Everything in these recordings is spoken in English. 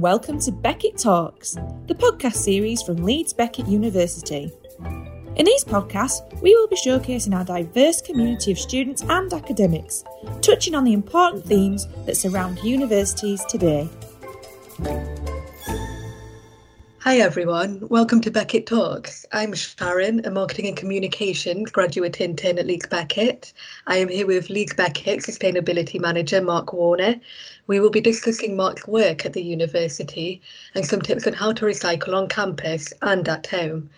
welcome to Beckett Talks, the podcast series from Leeds Beckett University. In these podcasts, we will be showcasing our diverse community of students and academics, touching on the important themes that surround universities today. Hi everyone, welcome to Beckett Talks. I'm Sharon, a Marketing and Communications graduate intern at Leeds Beckett. I am here with Leeds Beckett Sustainability Manager Mark Warner. We will be discussing Mark's work at the university and some tips on how to recycle on campus and at home.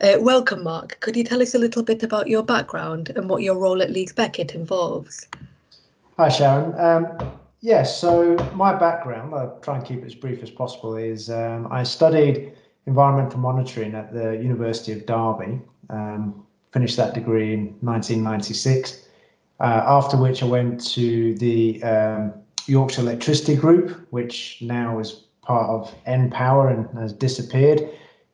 Uh, welcome Mark, could you tell us a little bit about your background and what your role at Leeds Beckett involves? Hi Sharon. Um, Yes, so my background, I'll try and keep it as brief as possible, is um, I studied environmental monitoring at the University of Derby, um, finished that degree in 1996, uh, after which I went to the um, Yorkshire Electricity Group, which now is part of npower and has disappeared.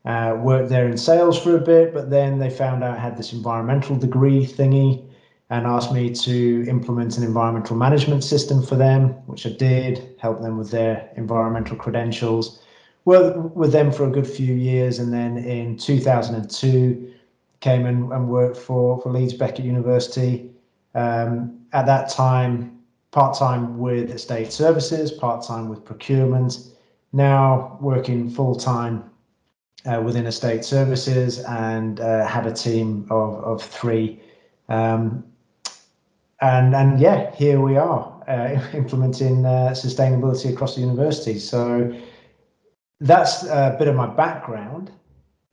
Uh, worked there in sales for a bit, but then they found out I had this environmental degree thingy and asked me to implement an environmental management system for them, which I did, help them with their environmental credentials. Worked with them for a good few years, and then in 2002 came and, and worked for, for Leeds Beckett University. Um, at that time, part time with estate services, part time with procurement. Now working full time uh, within estate services and uh, a team of, of three. Um, and and yeah, here we are uh, implementing uh, sustainability across the university. So that's a bit of my background.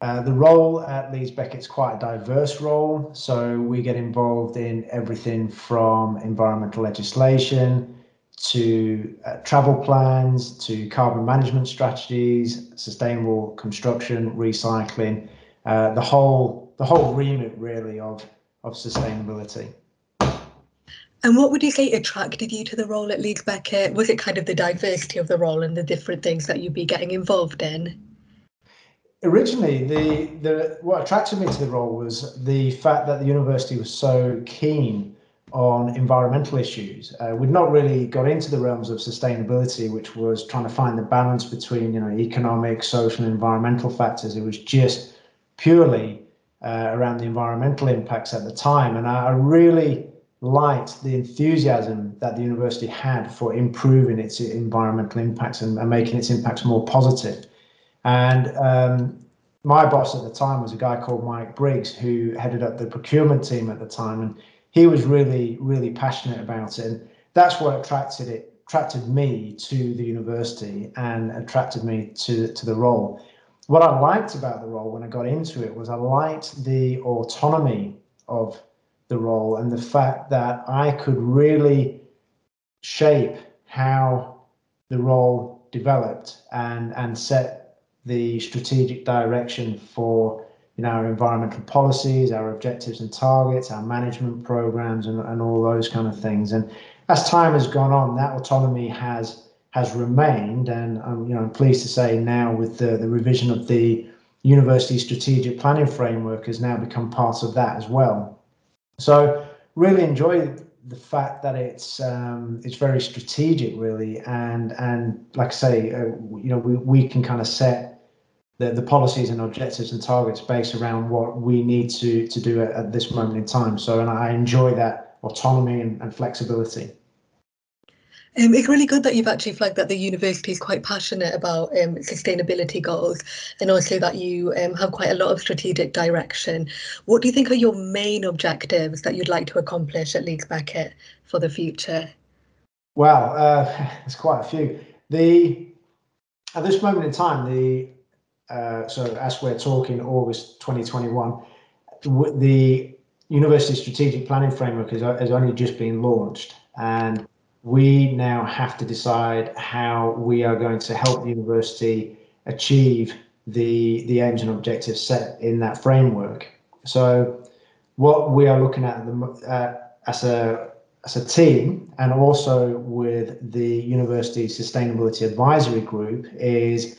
Uh, the role at Leeds Beckett's quite a diverse role. So we get involved in everything from environmental legislation to uh, travel plans to carbon management strategies, sustainable construction, recycling, uh, the whole the whole remit really of of sustainability. And what would you say attracted you to the role at Leeds Beckett? Was it kind of the diversity of the role and the different things that you'd be getting involved in? Originally, the the what attracted me to the role was the fact that the university was so keen on environmental issues. Uh, we'd not really got into the realms of sustainability, which was trying to find the balance between you know economic, social, and environmental factors. It was just purely uh, around the environmental impacts at the time, and I really liked the enthusiasm that the university had for improving its environmental impacts and, and making its impacts more positive. And um, my boss at the time was a guy called Mike Briggs, who headed up the procurement team at the time, and he was really, really passionate about it. And that's what attracted it, attracted me to the university and attracted me to, to the role. What I liked about the role when I got into it was I liked the autonomy of the role and the fact that I could really shape how the role developed and and set the strategic direction for you know our environmental policies, our objectives and targets, our management programs, and, and all those kind of things. And as time has gone on, that autonomy has has remained, and I'm you know I'm pleased to say now with the the revision of the university strategic planning framework has now become part of that as well. So really enjoy the fact that it's um, it's very strategic, really, and and like I say, uh, you know, we we can kind of set the, the policies and objectives and targets based around what we need to to do at, at this moment in time. So, and I enjoy that autonomy and, and flexibility. Um, it's really good that you've actually flagged that the university is quite passionate about um, sustainability goals and also that you um, have quite a lot of strategic direction. What do you think are your main objectives that you'd like to accomplish at Leeds Beckett for the future? Well, uh, there's quite a few. The At this moment in time, the uh, so as we're talking August 2021, the University Strategic Planning Framework has, has only just been launched and we now have to decide how we are going to help the university achieve the the aims and objectives set in that framework. So, what we are looking at the, uh, as a as a team, and also with the university sustainability advisory group, is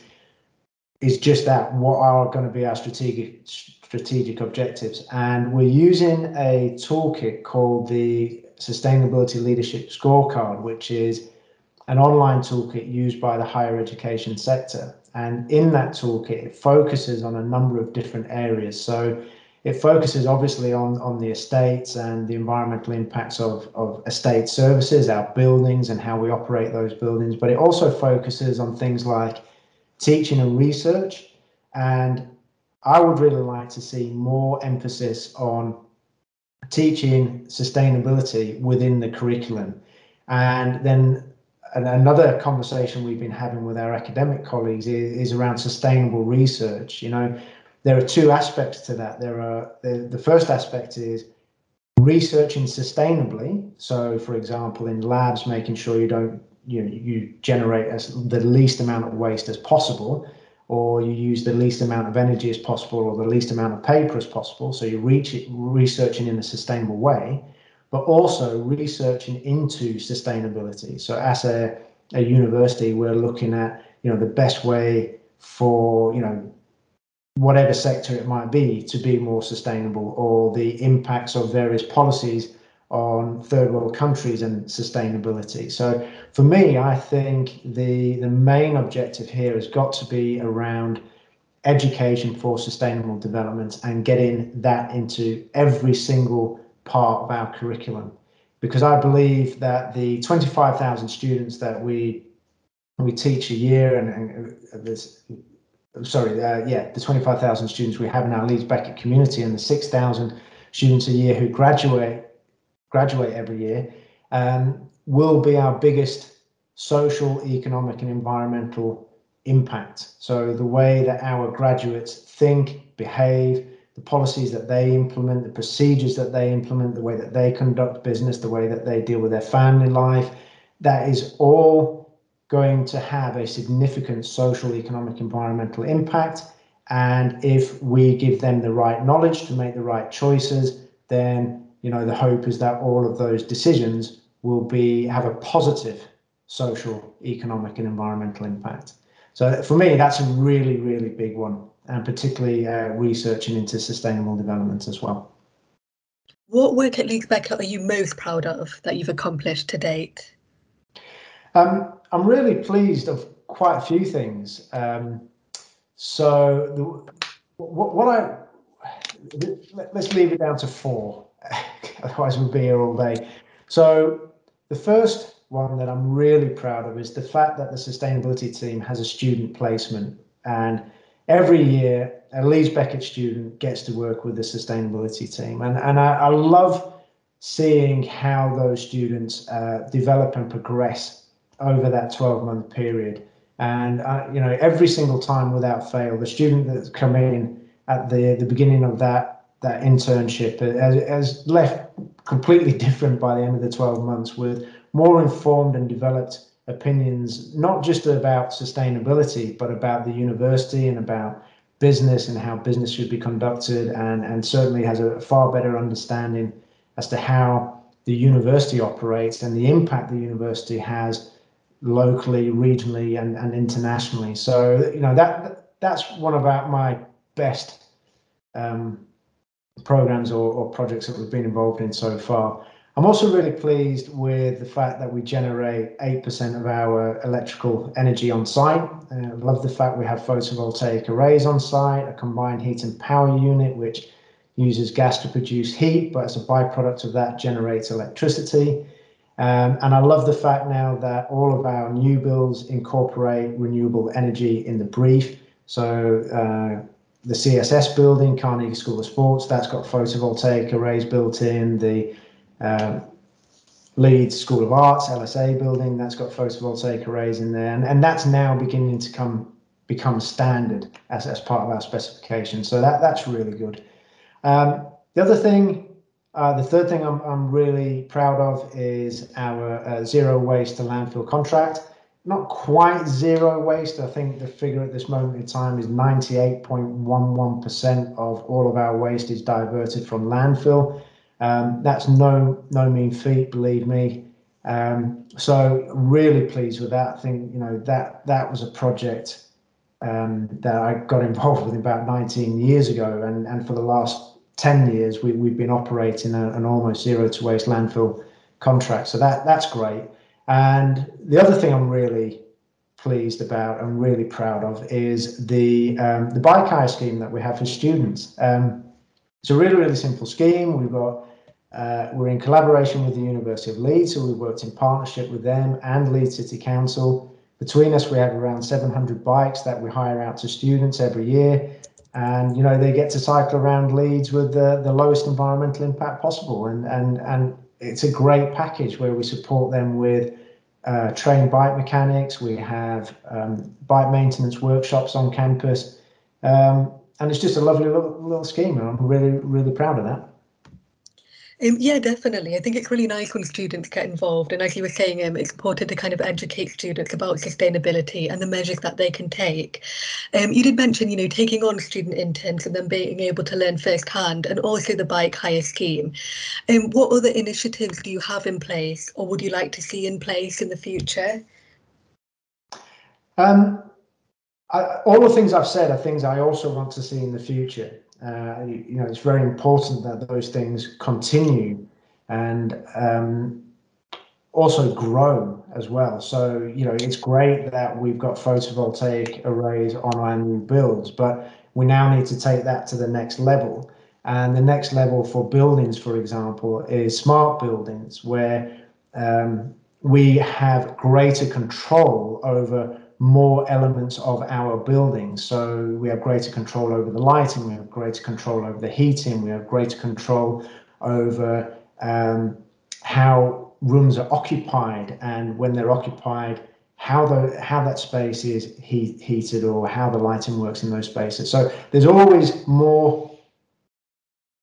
is just that. What are going to be our strategic strategic objectives? And we're using a toolkit called the Sustainability Leadership Scorecard, which is an online toolkit used by the higher education sector. And in that toolkit, it focuses on a number of different areas. So it focuses obviously on, on the estates and the environmental impacts of, of estate services, our buildings and how we operate those buildings, but it also focuses on things like teaching and research. And I would really like to see more emphasis on teaching sustainability within the curriculum. And then another conversation we've been having with our academic colleagues is, is around sustainable research. You know, there are two aspects to that. There are the, the first aspect is researching sustainably. So, for example, in labs, making sure you don't you know, you generate as the least amount of waste as possible, or you use the least amount of energy as possible, or the least amount of paper as possible. So you reach it, researching in a sustainable way, but also researching into sustainability. So as a, a university, we're looking at you know the best way for you know whatever sector it might be to be more sustainable or the impacts of various policies on third world countries and sustainability. So for me, I think the the main objective here has got to be around education for sustainable development and getting that into every single part of our curriculum. Because I believe that the 25,000 students that we we teach a year and, and uh, there's sorry, uh, yeah, the 25,000 students we have in our Leeds Beckett community and the 6,000 students a year who graduate graduate every year um, will be our biggest social, economic, and environmental impact. So the way that our graduates think, behave, the policies that they implement, the procedures that they implement, the way that they conduct business, the way that they deal with their family life, that is all going to have a significant social, economic, environmental impact. And if we give them the right knowledge to make the right choices, then you know the hope is that all of those decisions will be have a positive social, economic, and environmental impact. So for me, that's a really, really big one, and particularly uh, researching into sustainable development as well. What work at Leeds Beckett are you most proud of that you've accomplished to date? Um, I'm really pleased of quite a few things. Um, so the, what, what I let's leave it down to four, otherwise we'll be here all day. So the first one that I'm really proud of is the fact that the sustainability team has a student placement, and every year a Leeds Beckett student gets to work with the sustainability team, and and I, I love seeing how those students uh, develop and progress over that 12 month period. And, uh, you know, every single time without fail, the student that's come in at the, the beginning of that, that internship has, left completely different by the end of the 12 months with more informed and developed opinions, not just about sustainability, but about the university and about business and how business should be conducted, and, and certainly has a far better understanding as to how the university operates and the impact the university has locally, regionally, and, and internationally. So you know that that's one of our, my best um, programs or, or projects that we've been involved in so far. I'm also really pleased with the fact that we generate 8% of our electrical energy on site. Uh, love the fact we have photovoltaic arrays on site, a combined heat and power unit, which uses gas to produce heat, but as a byproduct of that generates electricity. Um, and I love the fact now that all of our new builds incorporate renewable energy in the brief. So uh, the CSS building, Carnegie School of Sports, that's got photovoltaic arrays built in. The uh, Leeds School of Arts, LSA building, that's got photovoltaic arrays in there. And, and that's now beginning to come become standard as, as part of our specification. So that, that's really good. Um, the other thing uh, the third thing I'm, I'm really proud of is our uh, zero waste to landfill contract. Not quite zero waste. I think the figure at this moment in time is 98.11% of all of our waste is diverted from landfill. Um, that's no no mean feat, believe me. Um, so really pleased with that. I think you know that that was a project um, that I got involved with about 19 years ago, and and for the last 10 years, we, we've been operating a, an almost zero to waste landfill contract. So that that's great. And the other thing I'm really pleased about and really proud of is the um, the bike hire scheme that we have for students. Um, it's a really really simple scheme. We've got uh, we're in collaboration with the University of Leeds, so we've worked in partnership with them and Leeds City Council. Between us, we have around 700 bikes that we hire out to students every year and you know they get to cycle around Leeds with the, the lowest environmental impact possible and and and it's a great package where we support them with uh, trained bike mechanics. We have um, bike maintenance workshops on campus. Um, and it's just a lovely little, little scheme and I'm really really proud of that um, yeah, definitely. I think it's really nice when students get involved. And as you were saying, um, it's important to kind of educate students about sustainability and the measures that they can take. Um, you did mention, you know, taking on student interns and then being able to learn firsthand and also the bike hire scheme. Um, what other initiatives do you have in place or would you like to see in place in the future? Um, I, all the things I've said are things I also want to see in the future. Uh, you, know, it's very important that those things continue and um, also grow as well. So, you know, it's great that we've got photovoltaic arrays on our new builds, but we now need to take that to the next level. And the next level for buildings, for example, is smart buildings where um, we have greater control over more elements of our building. So we have greater control over the lighting, we have greater control over the heating, we have greater control over um, how rooms are occupied and when they're occupied, how the how that space is heat, heated or how the lighting works in those spaces. So there's always more.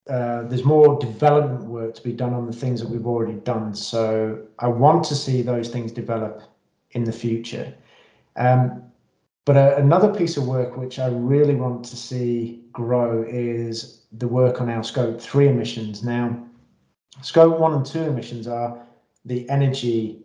Uh, there's more development work to be done on the things that we've already done. So I want to see those things develop in the future. Um, but another piece of work which I really want to see grow is the work on our scope three emissions. Now, scope one and two emissions are the energy,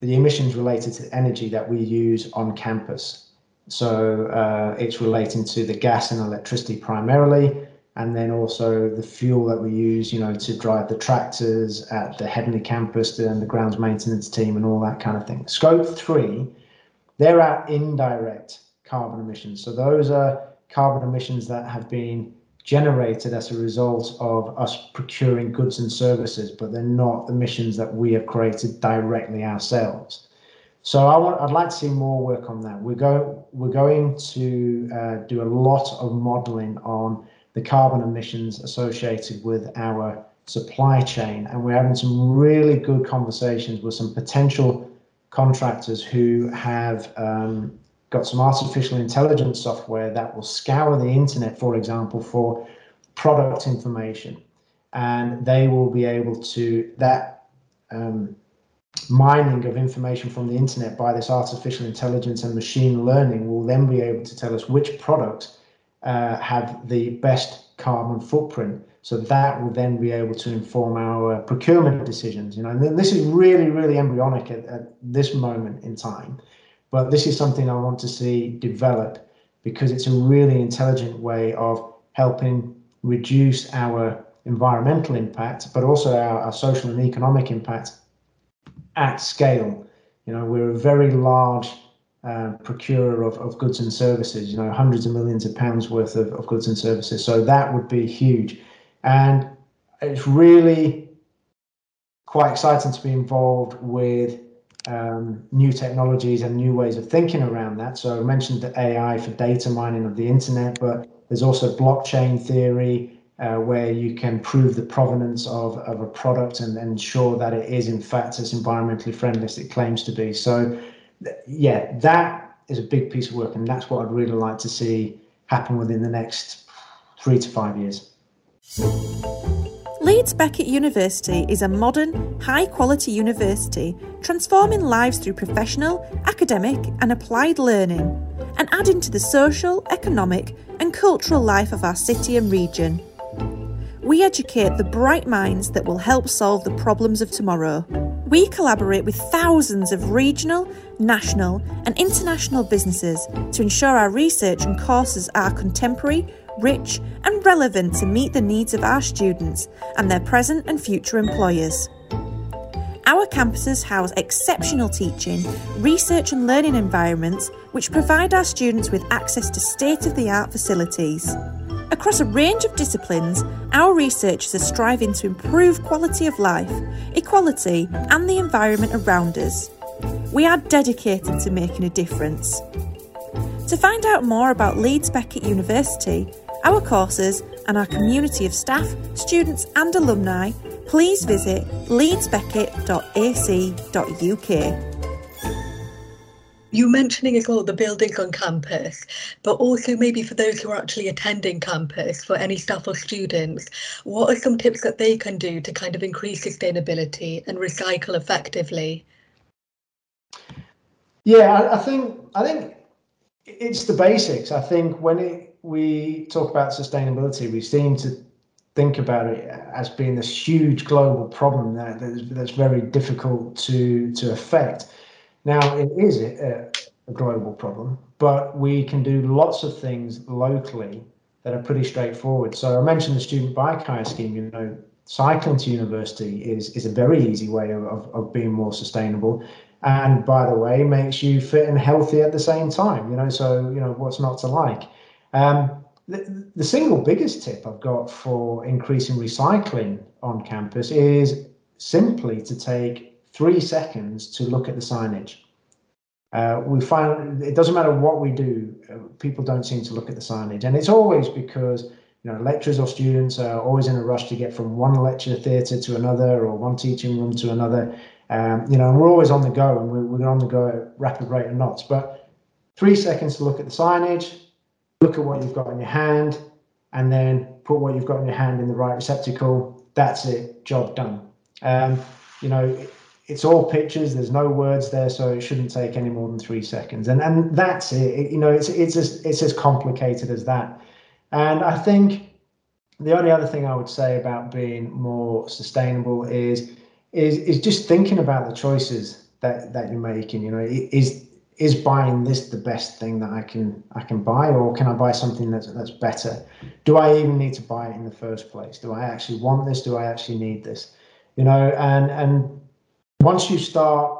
the emissions related to energy that we use on campus. So uh, it's relating to the gas and electricity primarily, and then also the fuel that we use, you know, to drive the tractors at the Headingley campus and the grounds maintenance team and all that kind of thing. Scope three they're our indirect carbon emissions. So those are carbon emissions that have been generated as a result of us procuring goods and services, but they're not emissions that we have created directly ourselves. So I want, I'd like to see more work on that. We're going, we're going to uh, do a lot of modelling on the carbon emissions associated with our supply chain, and we're having some really good conversations with some potential contractors who have um, got some artificial intelligence software that will scour the internet, for example, for product information. And they will be able to, that um, mining of information from the internet by this artificial intelligence and machine learning will then be able to tell us which products uh, have the best carbon footprint so that will then be able to inform our procurement decisions. You know, and this is really, really embryonic at, at this moment in time, but this is something I want to see develop because it's a really intelligent way of helping reduce our environmental impact, but also our, our social and economic impact at scale. You know, we're a very large uh, procurer of, of goods and services, you know, hundreds of millions of pounds worth of, of goods and services. So that would be huge. And it's really quite exciting to be involved with um, new technologies and new ways of thinking around that. So I mentioned the AI for data mining of the internet, but there's also blockchain theory uh, where you can prove the provenance of, of a product and ensure that it is in fact as environmentally friendly as it claims to be. So yeah, that is a big piece of work and that's what I'd really like to see happen within the next three to five years. Leeds Beckett University is a modern, high quality university transforming lives through professional, academic, and applied learning and adding to the social, economic, and cultural life of our city and region. We educate the bright minds that will help solve the problems of tomorrow. We collaborate with thousands of regional, national, and international businesses to ensure our research and courses are contemporary, rich, and relevant to meet the needs of our students and their present and future employers. Our campuses house exceptional teaching, research and learning environments which provide our students with access to state of the art facilities. Across a range of disciplines, our researchers are striving to improve quality of life, equality, and the environment around us. We are dedicated to making a difference. To find out more about Leeds Beckett University, our courses, and our community of staff, students, and alumni, please visit leedsbeckett.ac.uk. You mentioning as well the buildings on campus, but also maybe for those who are actually attending campus, for any staff or students, what are some tips that they can do to kind of increase sustainability and recycle effectively? Yeah, I, I think I think it's the basics. I think when it, we talk about sustainability, we seem to think about it as being this huge global problem that that's, that's very difficult to to affect. Now, it is a, a global problem, but we can do lots of things locally that are pretty straightforward. So I mentioned the student bike hire scheme. You know, cycling to university is is a very easy way of, of, of being more sustainable and by the way makes you fit and healthy at the same time you know so you know what's not to like um, the, the single biggest tip i've got for increasing recycling on campus is simply to take three seconds to look at the signage. Uh, we find it doesn't matter what we do, uh, people don't seem to look at the signage, and it's always because you know lecturers or students are always in a rush to get from one lecture theatre to another or one teaching room to another. Um, you know, and we're always on the go, and we're, we're on the go at rapid rate of knots. But three seconds to look at the signage, look at what you've got in your hand, and then put what you've got in your hand in the right receptacle. That's it, job done. Um, you know, it's all pictures. There's no words there, so it shouldn't take any more than three seconds. And and that's it. it you know, it's it's as it's as complicated as that. And I think the only other thing I would say about being more sustainable is is is just thinking about the choices that that you're making. You know, is is buying this the best thing that I can I can buy, or can I buy something that's that's better? Do I even need to buy it in the first place? Do I actually want this? Do I actually need this? You know, and and once you start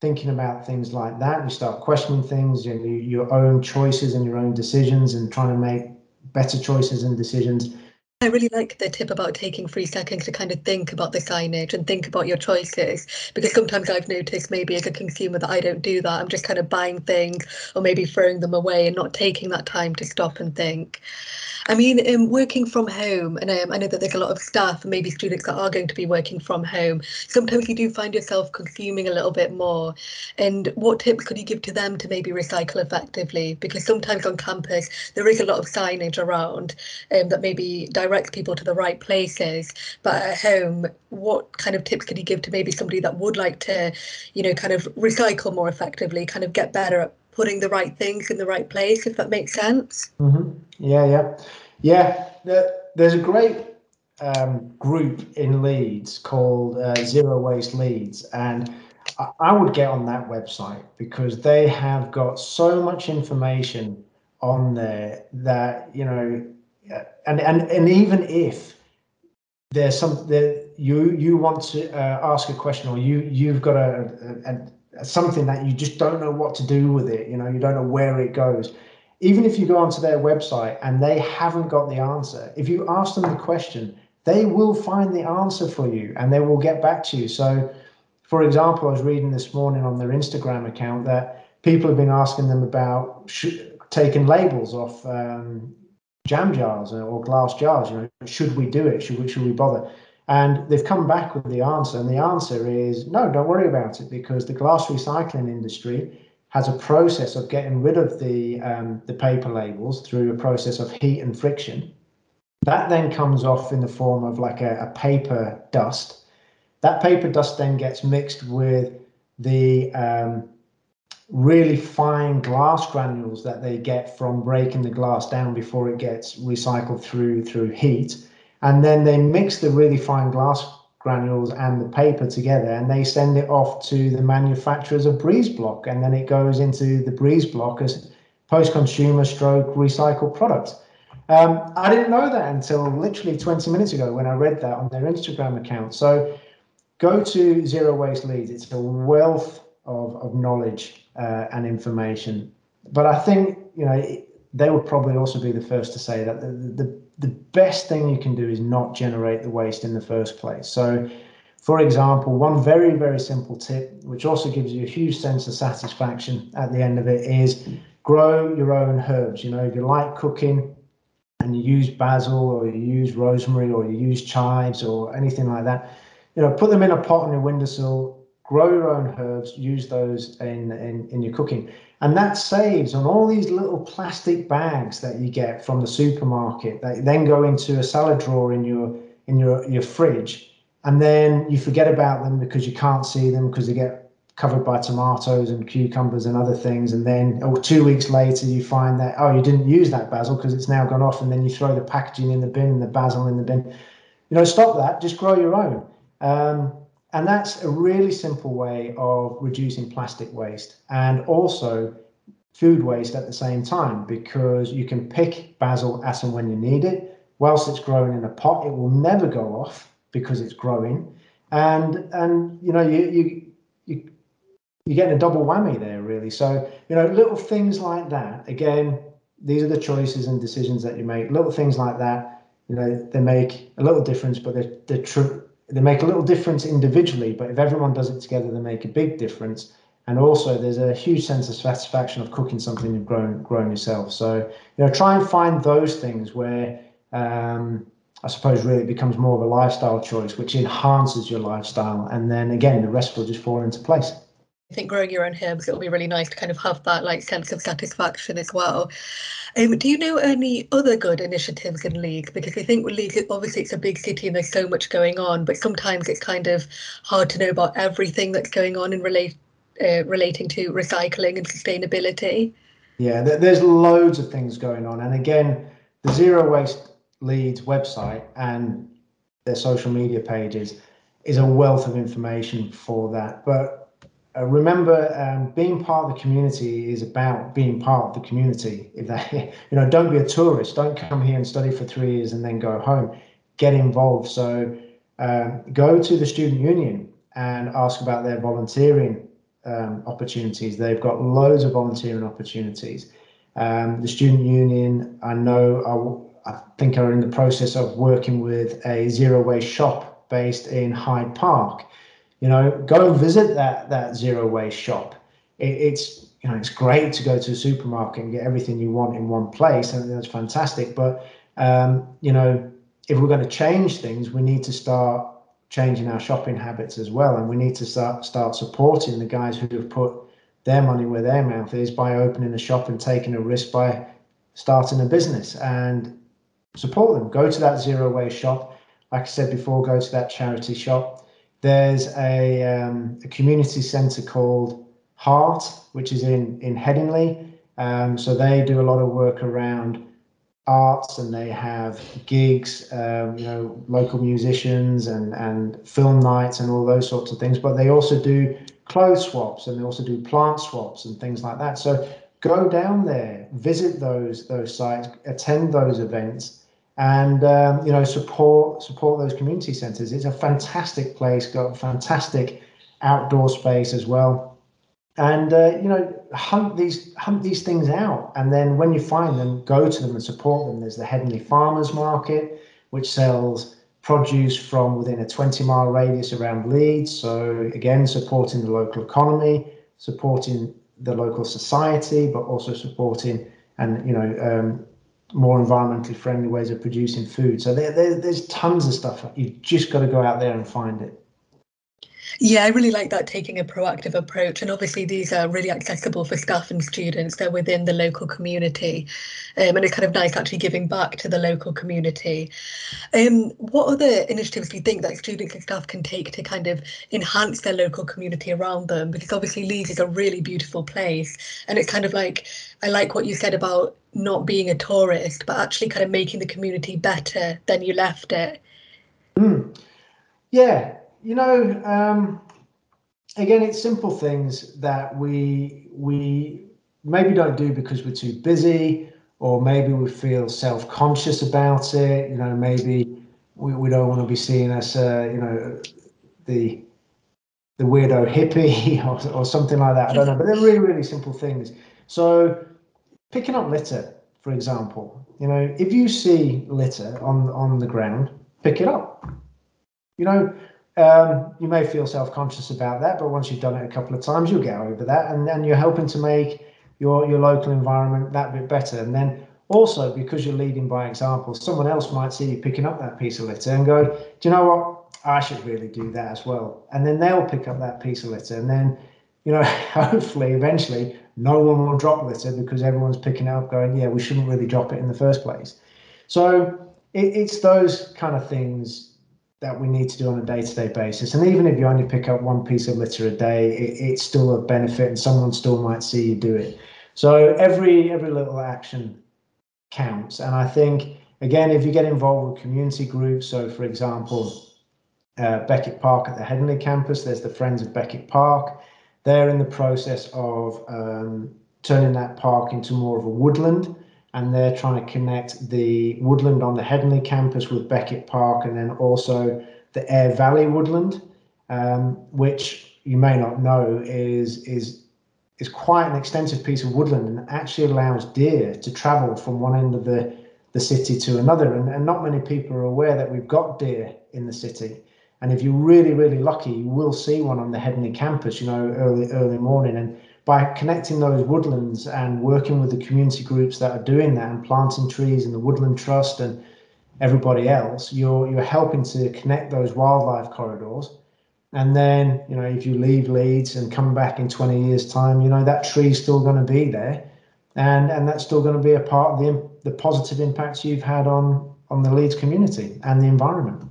thinking about things like that, you start questioning things and you, your own choices and your own decisions and trying to make better choices and decisions. I really like the tip about taking three seconds to kind of think about the signage and think about your choices because sometimes I've noticed maybe as a consumer that I don't do that. I'm just kind of buying things or maybe throwing them away and not taking that time to stop and think. I mean, um, working from home, and um, I know that there's a lot of staff and maybe students that are going to be working from home. Sometimes you do find yourself consuming a little bit more. And what tips could you give to them to maybe recycle effectively? Because sometimes on campus, there is a lot of signage around um, that maybe direct people to the right places. But at home, what kind of tips could you give to maybe somebody that would like to, you know, kind of recycle more effectively, kind of get better at putting the right things in the right place, if that makes sense. Mm-hmm. Yeah, yeah, yeah. there's a great um, group in Leeds called uh, Zero Waste Leeds, and I, I would get on that website because they have got so much information on there that you know, and and and even if there's some that you you want to uh, ask a question or you you've got a, a, a something that you just don't know what to do with it. You know, you don't know where it goes. Even if you go onto their website and they haven't got the answer, if you ask them the question, they will find the answer for you and they will get back to you. So, for example, I was reading this morning on their Instagram account that people have been asking them about sh- taking labels off um, jam jars or glass jars. You know, should we do it? Should we? Should we bother? And they've come back with the answer, and the answer is no, don't worry about it because the glass recycling industry has a process of getting rid of the um, the paper labels through a process of heat and friction. That then comes off in the form of like a, a paper dust. That paper dust then gets mixed with the um, really fine glass granules that they get from breaking the glass down before it gets recycled through through heat. And then they mix the really fine glass granules and the paper together and they send it off to the manufacturers of breeze block and then it goes into the breeze block as post-consumer stroke recycled product. Um, i didn't know that until literally 20 minutes ago when i read that on their instagram account. So go to Zero Waste Leeds. It's a wealth of, of knowledge uh, and information. But I think, you know, they would probably also be the first to say that the, the, the best thing you can do is not generate the waste in the first place. So, for example, one very, very simple tip, which also gives you a huge sense of satisfaction at the end of it, is grow your own herbs. You know, if you like cooking and you use basil or you use rosemary or you use chives or anything like that, you know, put them in a pot on your windowsill, grow your own herbs, use those in, in, in your cooking. And that saves on all these little plastic bags that you get from the supermarket that then go into a salad drawer in your in your, your fridge. And then you forget about them because you can't see them because they get covered by tomatoes and cucumbers and other things. And then oh, two weeks later, you find that, oh, you didn't use that basil because it's now gone off. And then you throw the packaging in the bin and the basil in the bin. You know, stop that. Just grow your own. Um, and that's a really simple way of reducing plastic waste and also food waste at the same time because you can pick basil as and when you need it. Whilst it's growing in a pot, it will never go off because it's growing. And and you know you you you you're getting a double whammy there really. So you know little things like that. Again, these are the choices and decisions that you make. Little things like that, you know, they make a little difference, but they're, they're true they make a little difference individually, but if everyone does it together, they make a big difference. And also, there's a huge sense of satisfaction of cooking something you've grown grown yourself. So, you know, try and find those things where um, I suppose really it becomes more of a lifestyle choice, which enhances your lifestyle, and then again, the rest will just fall into place. I think growing your own herbs, it'll be really nice to kind of have that like sense of satisfaction as well. Um, do you know any other good initiatives in Leeds? Because I think with Leeds, obviously it's a big city and there's so much going on, but sometimes it's kind of hard to know about everything that's going on in relate uh, relating to recycling and sustainability. Yeah, there's loads of things going on, and again, the Zero Waste Leeds website and their social media pages is a wealth of information for that. But uh, remember, um, being part of the community is about being part of the community. If that, you know, don't be a tourist. Don't come here and study for three years and then go home. Get involved. So um, go to the student union and ask about their volunteering um, opportunities. They've got loads of volunteering opportunities. Um, the student union, I know, are, I think, are in the process of working with a zero waste shop based in Hyde Park. You know, go visit that that zero waste shop. It, it's you know it's great to go to a supermarket and get everything you want in one place, and that's fantastic. But um, you know, if we're going to change things, we need to start changing our shopping habits as well, and we need to start start supporting the guys who have put their money where their mouth is by opening a shop and taking a risk by starting a business and support them. Go to that zero waste shop. Like I said before, go to that charity shop there's a, um, a community centre called Heart, which is in in Headingley. Um, so they do a lot of work around arts, and they have gigs, um, you know, local musicians and and film nights and all those sorts of things. But they also do clothes swaps, and they also do plant swaps and things like that. So go down there, visit those those sites, attend those events and um, you know support support those community centres. It's a fantastic place, got fantastic outdoor space as well, and uh, you know hunt these hunt these things out, and then when you find them, go to them and support them. There's the Headingley Farmers Market, which sells produce from within a 20 mile radius around Leeds. So again, supporting the local economy, supporting the local society, but also supporting and you know um, more environmentally friendly ways of producing food. So there, there, there's tons of stuff. You've just got to go out there and find it. Yeah, I really like that taking a proactive approach. And obviously, these are really accessible for staff and students. They're within the local community. Um, and it's kind of nice actually giving back to the local community. Um, what other initiatives do you think that students and staff can take to kind of enhance their local community around them? Because obviously, Leeds is a really beautiful place. And it's kind of like, I like what you said about not being a tourist, but actually kind of making the community better than you left it. Mm. Yeah, you know, um, again, it's simple things that we we maybe don't do because we're too busy, or maybe we feel self-conscious about it. You know, maybe we, we don't want to be seen as uh, you know the the weirdo hippie or, or something like that. I don't know, but they're really, really simple things. So picking up litter, for example, you know, if you see litter on on the ground, pick it up. You know, um, you may feel self-conscious about that, but once you've done it a couple of times, you'll get over that, and then you're helping to make your your local environment that bit better. And then also because you're leading by example, someone else might see you picking up that piece of litter and go, "Do you know what? I should really do that as well." And then they'll pick up that piece of litter, and then you know, hopefully, eventually, no one will drop litter because everyone's picking it up, going, "Yeah, we shouldn't really drop it in the first place." So it, it's those kind of things that we need to do on a day-to-day basis. And even if you only pick up one piece of litter a day, it, it's still a benefit, and someone still might see you do it. So every every little action counts. And I think again, if you get involved with community groups, so for example, uh, Beckett Park at the Headingley campus, there's the Friends of Beckett Park. They're in the process of um, turning that park into more of a woodland and they're trying to connect the woodland on the Headingley campus with Beckett Park and then also the Aire Valley woodland, um, which you may not know is is is quite an extensive piece of woodland and actually allows deer to travel from one end of the the city to another. And, and not many people are aware that we've got deer in the city. And if you're really, really lucky, you will see one on the Headingley campus, you know, early, early morning. And by connecting those woodlands and working with the community groups that are doing that and planting trees and the Woodland Trust and everybody else, you're you're helping to connect those wildlife corridors. And then, you know, if you leave Leeds and come back in 20 years' time, you know, that tree's still going to be there. And and that's still going to be a part of the the positive impacts you've had on on the Leeds community and the environment.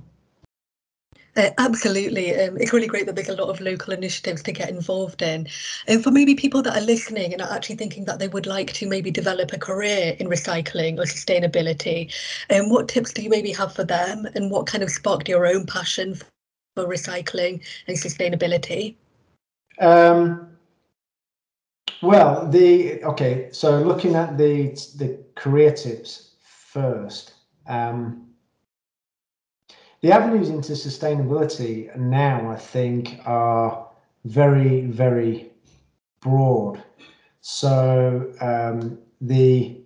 Uh, absolutely. Um, it's really great that there's a lot of local initiatives to get involved in. And for maybe people that are listening and are actually thinking that they would like to maybe develop a career in recycling or sustainability, um, what tips do you maybe have for them and what kind of sparked your own passion for recycling and sustainability? Um, well, the okay, so looking at the the career tips first. Um, the avenues into sustainability now, I think, are very, very broad. So um, the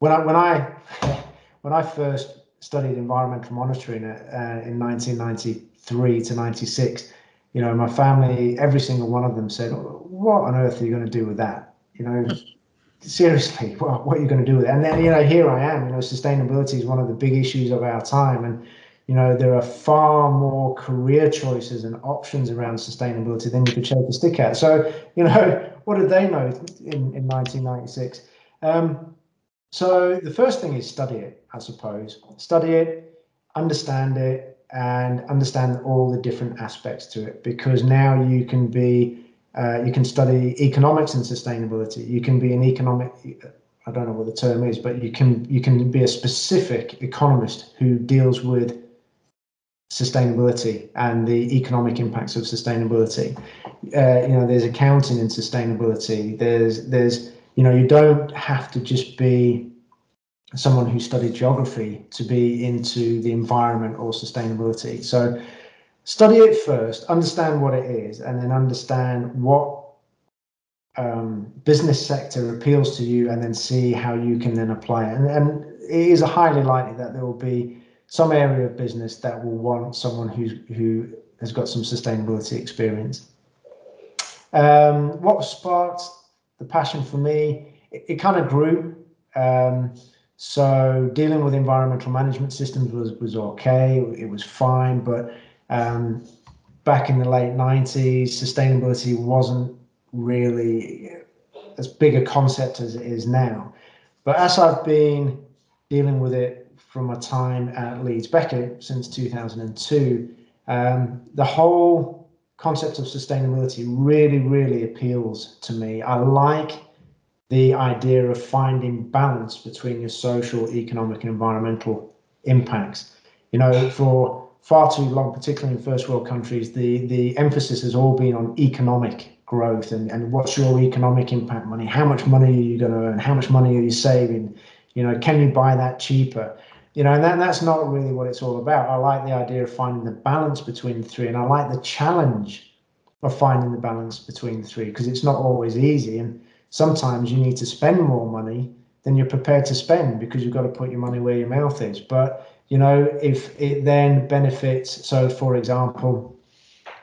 when I when I when I first studied environmental monitoring uh, in 1993 to 96, you know, my family, every single one of them said, "What on earth are you going to do with that?" You know, seriously, what, what are you going to do with it? And then, you know, here I am. You know, sustainability is one of the big issues of our time, and you know, there are far more career choices and options around sustainability than you could shake a stick at. So, you know, what did they know in, in 1996? Um, so the first thing is study it, I suppose. Study it, understand it, and understand all the different aspects to it. Because now you can be, uh, you can study economics and sustainability. You can be an economic, I don't know what the term is, but you can you can be a specific economist who deals with sustainability and the economic impacts of sustainability. Uh, you know, there's accounting in sustainability. There's there's you know you don't have to just be someone who studied geography to be into the environment or sustainability. So study it first, understand what it is, and then understand what um, business sector appeals to you, and then see how you can then apply it. And, and it is highly likely that there will be some area of business that will want someone who's who has got some sustainability experience. Um, what sparked the passion for me? It, it kind of grew. Um, so dealing with environmental management systems was was okay. It was fine, but um, back in the late '90s, sustainability wasn't really as big a concept as it is now. But as I've been dealing with it from my time at Leeds Beckett since 2002, um, the whole concept of sustainability really, really appeals to me. I like the idea of finding balance between your social, economic, and environmental impacts. You know, for far too long, particularly in first world countries, the, the emphasis has all been on economic growth and, and what's your economic impact money? How much money are you going to earn? How much money are you saving? You know, can you buy that cheaper? You know, and that, that's not really what it's all about. I like the idea of finding the balance between the three, and I like the challenge of finding the balance between the three because it's not always easy. And sometimes you need to spend more money than you're prepared to spend because you've got to put your money where your mouth is. But you know, if it then benefits, so for example,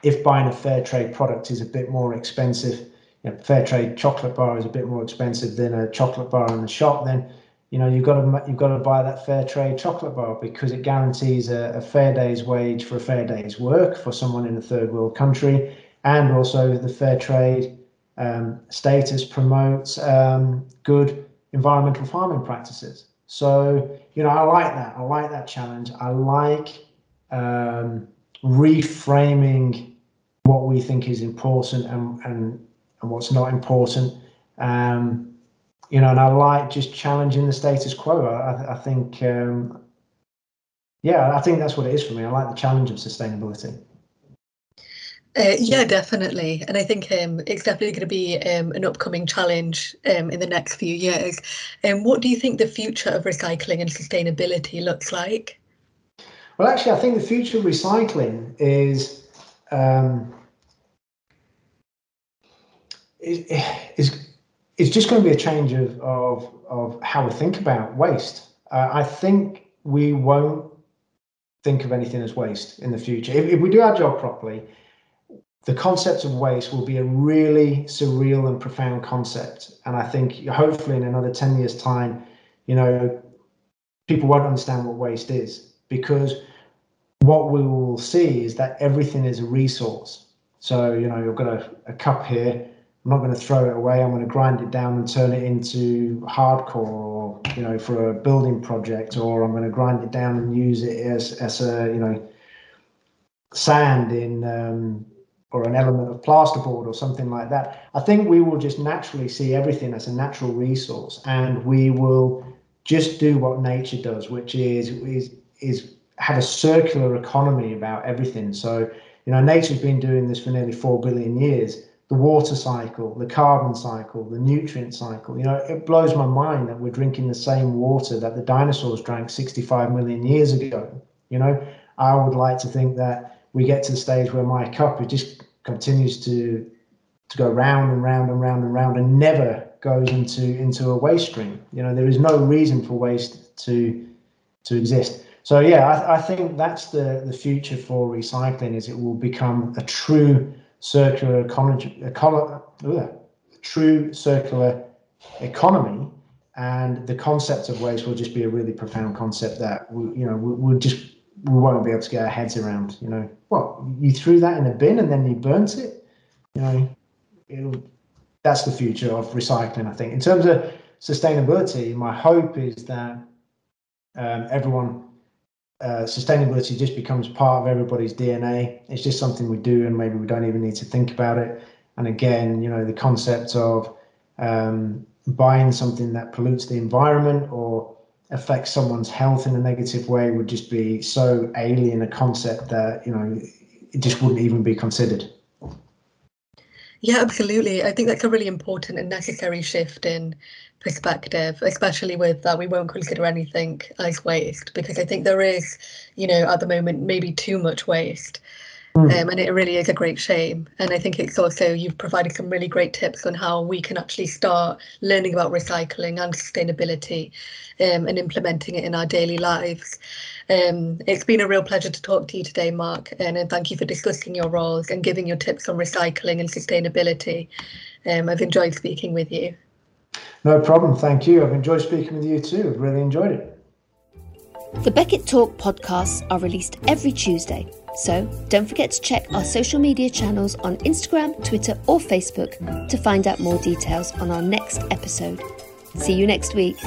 if buying a fair trade product is a bit more expensive, you know, fair trade chocolate bar is a bit more expensive than a chocolate bar in the shop, then you know you've got to you've got to buy that fair trade chocolate bar because it guarantees a, a fair day's wage for a fair day's work for someone in a third world country, and also the fair trade um, status promotes um, good environmental farming practices. So, you know, I like that. I like that challenge. I like um, reframing what we think is important and, and, and what's not important. Um, you know, and I like just challenging the status quo. I, I think, um, yeah, I think that's what it is for me. I like the challenge of sustainability. Uh, yeah, definitely. And I think um, it's definitely going to be um, an upcoming challenge um, in the next few years. And um, what do you think the future of recycling and sustainability looks like? Well, actually, I think the future of recycling is um, is, is is just going to be a change of of, of how we think about waste. Uh, I think we won't think of anything as waste in the future. If, if we do our job properly, the concept of waste will be a really surreal and profound concept. And I think hopefully in another 10 years' time, you know, people won't understand what waste is because what we will see is that everything is a resource. So, you know, you've got a, a cup here. I'm not going to throw it away. I'm going to grind it down and turn it into hardcore or, you know, for a building project, or I'm going to grind it down and use it as, as a, you know, sand in um, or an element of plasterboard or something like that. I think we will just naturally see everything as a natural resource, and we will just do what nature does, which is is is have a circular economy about everything. So you know, nature's been doing this for nearly four billion years. The water cycle, the carbon cycle, the nutrient cycle. You know, it blows my mind that we're drinking the same water that the dinosaurs drank 65 million years ago. You know, I would like to think that we get to the stage where my cup it just continues to to go round and round and round and round and never goes into into a waste stream. You know, there is no reason for waste to to exist. So yeah, I, I think that's the the future for recycling is it will become a true circular economy, econo, ugh, true circular economy, and the concept of waste will just be a really profound concept that we, you know we, we'll just we won't be able to get our heads around. You know, what you threw that in a bin and then you burnt it. You know, it'll, that's the future of recycling. I think in terms of sustainability, my hope is that um, everyone uh, sustainability just becomes part of everybody's DNA. It's just something we do, and maybe we don't even need to think about it. And again, you know, the concept of um, buying something that pollutes the environment or affects someone's health in a negative way would just be so alien a concept that you know it just wouldn't even be considered. Yeah, absolutely. I think that's a really important and necessary shift in perspective, especially with that we won't consider anything as waste because I think there is, you know, at the moment maybe too much waste. Mm. Um, and it really is a great shame. And I think it's also, you've provided some really great tips on how we can actually start learning about recycling and sustainability um, and implementing it in our daily lives. Um, it's been a real pleasure to talk to you today, Mark, and, and thank you for discussing your roles and giving your tips on recycling and sustainability. Um, I've enjoyed speaking with you. No problem. Thank you. I've enjoyed speaking with you too. I've really enjoyed it. The Beckett Talk podcasts are released every Tuesday, so don't forget to check our social media channels on Instagram, Twitter, or Facebook to find out more details on our next episode. See you next week.